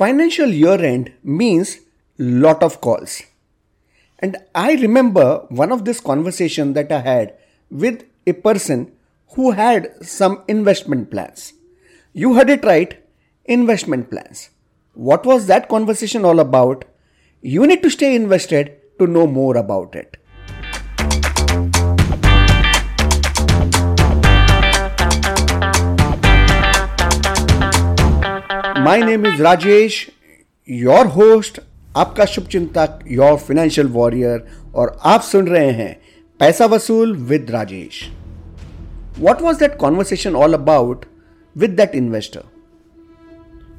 Financial year end means lot of calls. And I remember one of this conversation that I had with a person who had some investment plans. You heard it right, investment plans. What was that conversation all about? You need to stay invested to know more about it. My name is Rajesh your host आपका शुभचिंतक your financial warrior और आप सुन रहे हैं पैसा वसूल with Rajesh what was that conversation all about with that investor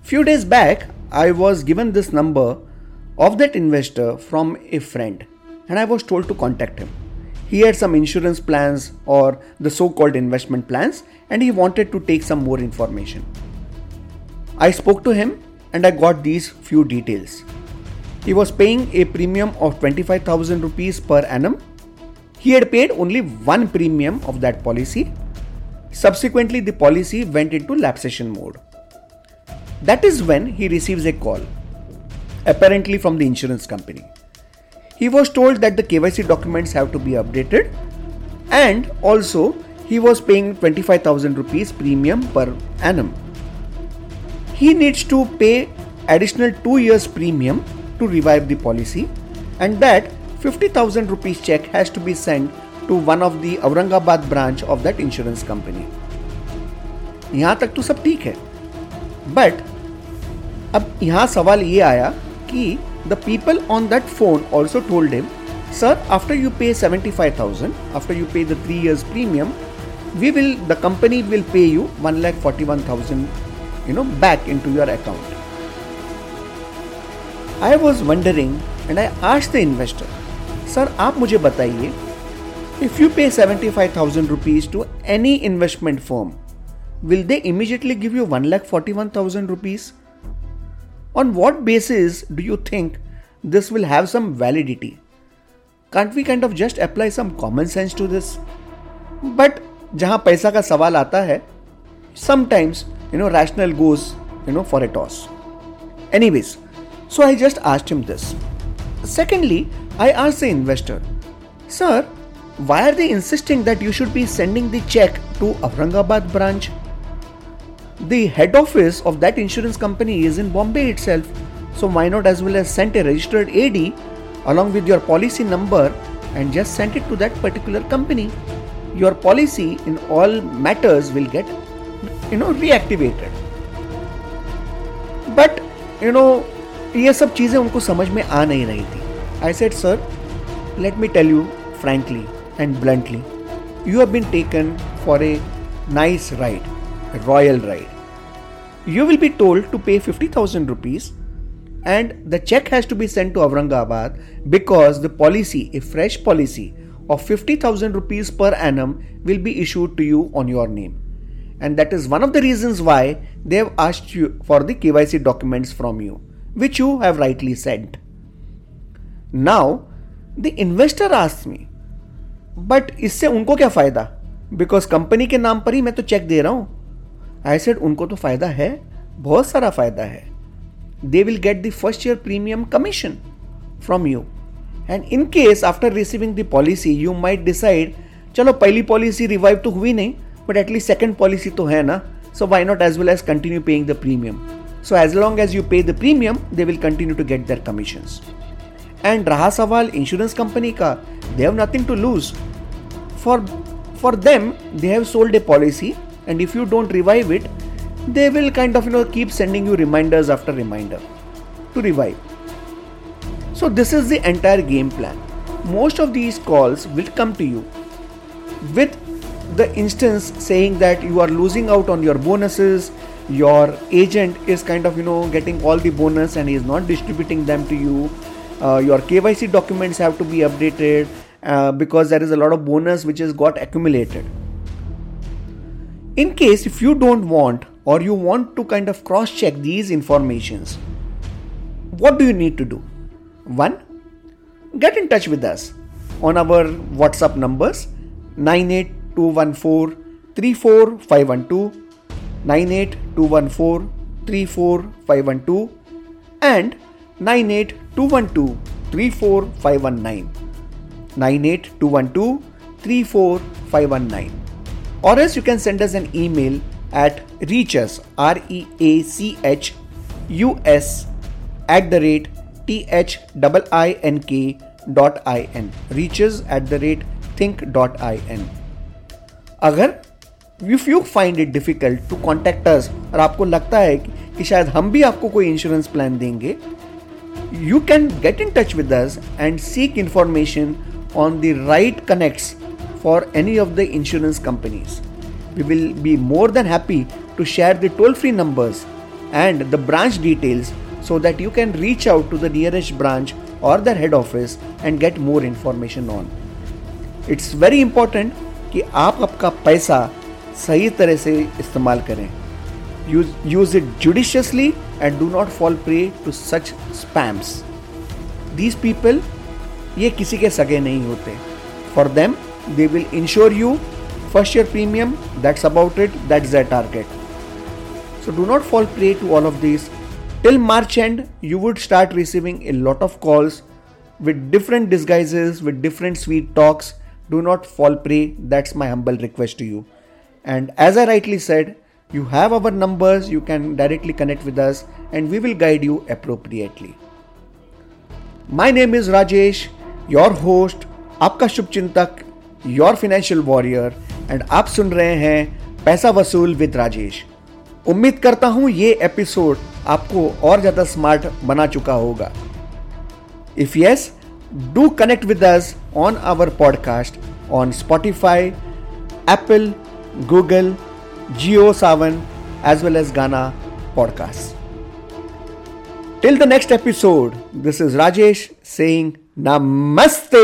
few days back I was given this number of that investor from a friend and I was told to contact him he here some insurance plans और the so called investment plans and he wanted to take some more information I spoke to him and I got these few details. He was paying a premium of 25,000 rupees per annum. He had paid only one premium of that policy. Subsequently, the policy went into lapsation mode. That is when he receives a call, apparently from the insurance company. He was told that the KYC documents have to be updated and also he was paying 25,000 rupees premium per annum he needs to pay additional 2 years premium to revive the policy and that 50000 rupees check has to be sent to one of the Aurangabad branch of that insurance company. यहाँ तक तो सब ठीक है but अब यहाँ सवाल ये आया कि the people on that phone also told him sir after you pay seventy five thousand after you pay the three years premium we will the company will pay you one lakh forty one thousand you know back into your account I was wondering and I asked the investor sir आप मुझे बताइए if you pay 75000 rupees to any investment firm will they immediately give you 1 lakh 41000 rupees on what basis do you think this will have some validity can't we kind of just apply some common sense to this but जहां पैसा का सवाल आता है sometimes you know rational goes you know for a toss. Anyways so i just asked him this. Secondly i asked the investor sir why are they insisting that you should be sending the check to aurangabad branch? The head office of that insurance company is in bombay itself so why not as well as send a registered ad along with your policy number and just send it to that particular company? Your policy in all matters will get you know reactivated but you know ये सब चीज़ें उनको समझ में आ नहीं रही थी आई set sir let me tell you frankly and bluntly you have been taken for a nice ride, a royal ride. You will be told to pay 50,000 rupees and the check has to be sent to Aurangabad because the policy, a fresh policy of 50,000 rupees per annum, will be issued to you on your name And that is one of the reasons why they have asked you for the KYC documents from you, which you have rightly sent. Now, the investor asks me, but इससे उनको क्या फ़ायदा? Because company के नाम पर ही मैं तो चेक दे रहा हूँ. आई सेड उनको तो फ़ायदा है बहुत सारा फ़ायदा है। They will get the first year premium commission from you and in case after receiving the policy you might decide चलो पहली पॉलिसी रिवाइव तो हुई नहीं but at least second policy to hai na so why not as well as continue paying the premium? So as long as you pay the premium they will continue to get their commissions. And raha insurance company ka they have nothing to lose. For for them they have sold a policy and if you don't revive it they will kind of you know keep sending you reminders after reminder to revive. So this is the entire game plan. Most of these calls will come to you with the instance saying that you are losing out on your bonuses your agent is kind of you know getting all the bonus and he is not distributing them to you. Uh, your kyc documents have to be updated uh, because there is a lot of bonus which has got accumulated. In case if you don't want or you want to kind of cross check these informations what do you need to do? One get in touch with us on our whatsapp numbers 98 214 34512 98214 34512 and 98212 34519. 98212 34519. Or else you can send us an email at reachus r e a c h u s at the rate t h i n k dot i n reachus at the rate think dot i n अगर if you find it difficult to contact us और आपको लगता है कि, कि शायद हम भी आपको कोई इंश्योरेंस प्लान देंगे you can get in touch with us and seek information on the right connects for any of the insurance companies we will be more than happy to share the toll free numbers and the branch details so that you can reach out to the nearest branch और their head office and get more information on it's very important कि आप आपका पैसा सही तरह से इस्तेमाल करें। Use it judiciously and do not fall prey to such spams these people ये किसी के सगे नहीं होते। For them they will insure you first year premium that's about it that is a target so do not fall prey to all of this till March and you would start receiving a lot of calls with different disguises with different sweet talks do not fall prey that's my humble request to you and as I rightly said, you have our numbers, you can directly connect with us, and we will guide you appropriately. My name is Rajesh, your host, आपका शुभ चिंतक your financial warrior and आप सुन रहे हैं पैसा वसूल with Rajesh उम्मीद करता हूँ ये एपिसोड आपको और ज़्यादा स्मार्ट बना चुका होगा if yes do connect with us on our podcast on Spotify, Apple, Google, JioSaavn, as well as Gaana podcasts. Till the next episode, this is Rajesh saying Namaste.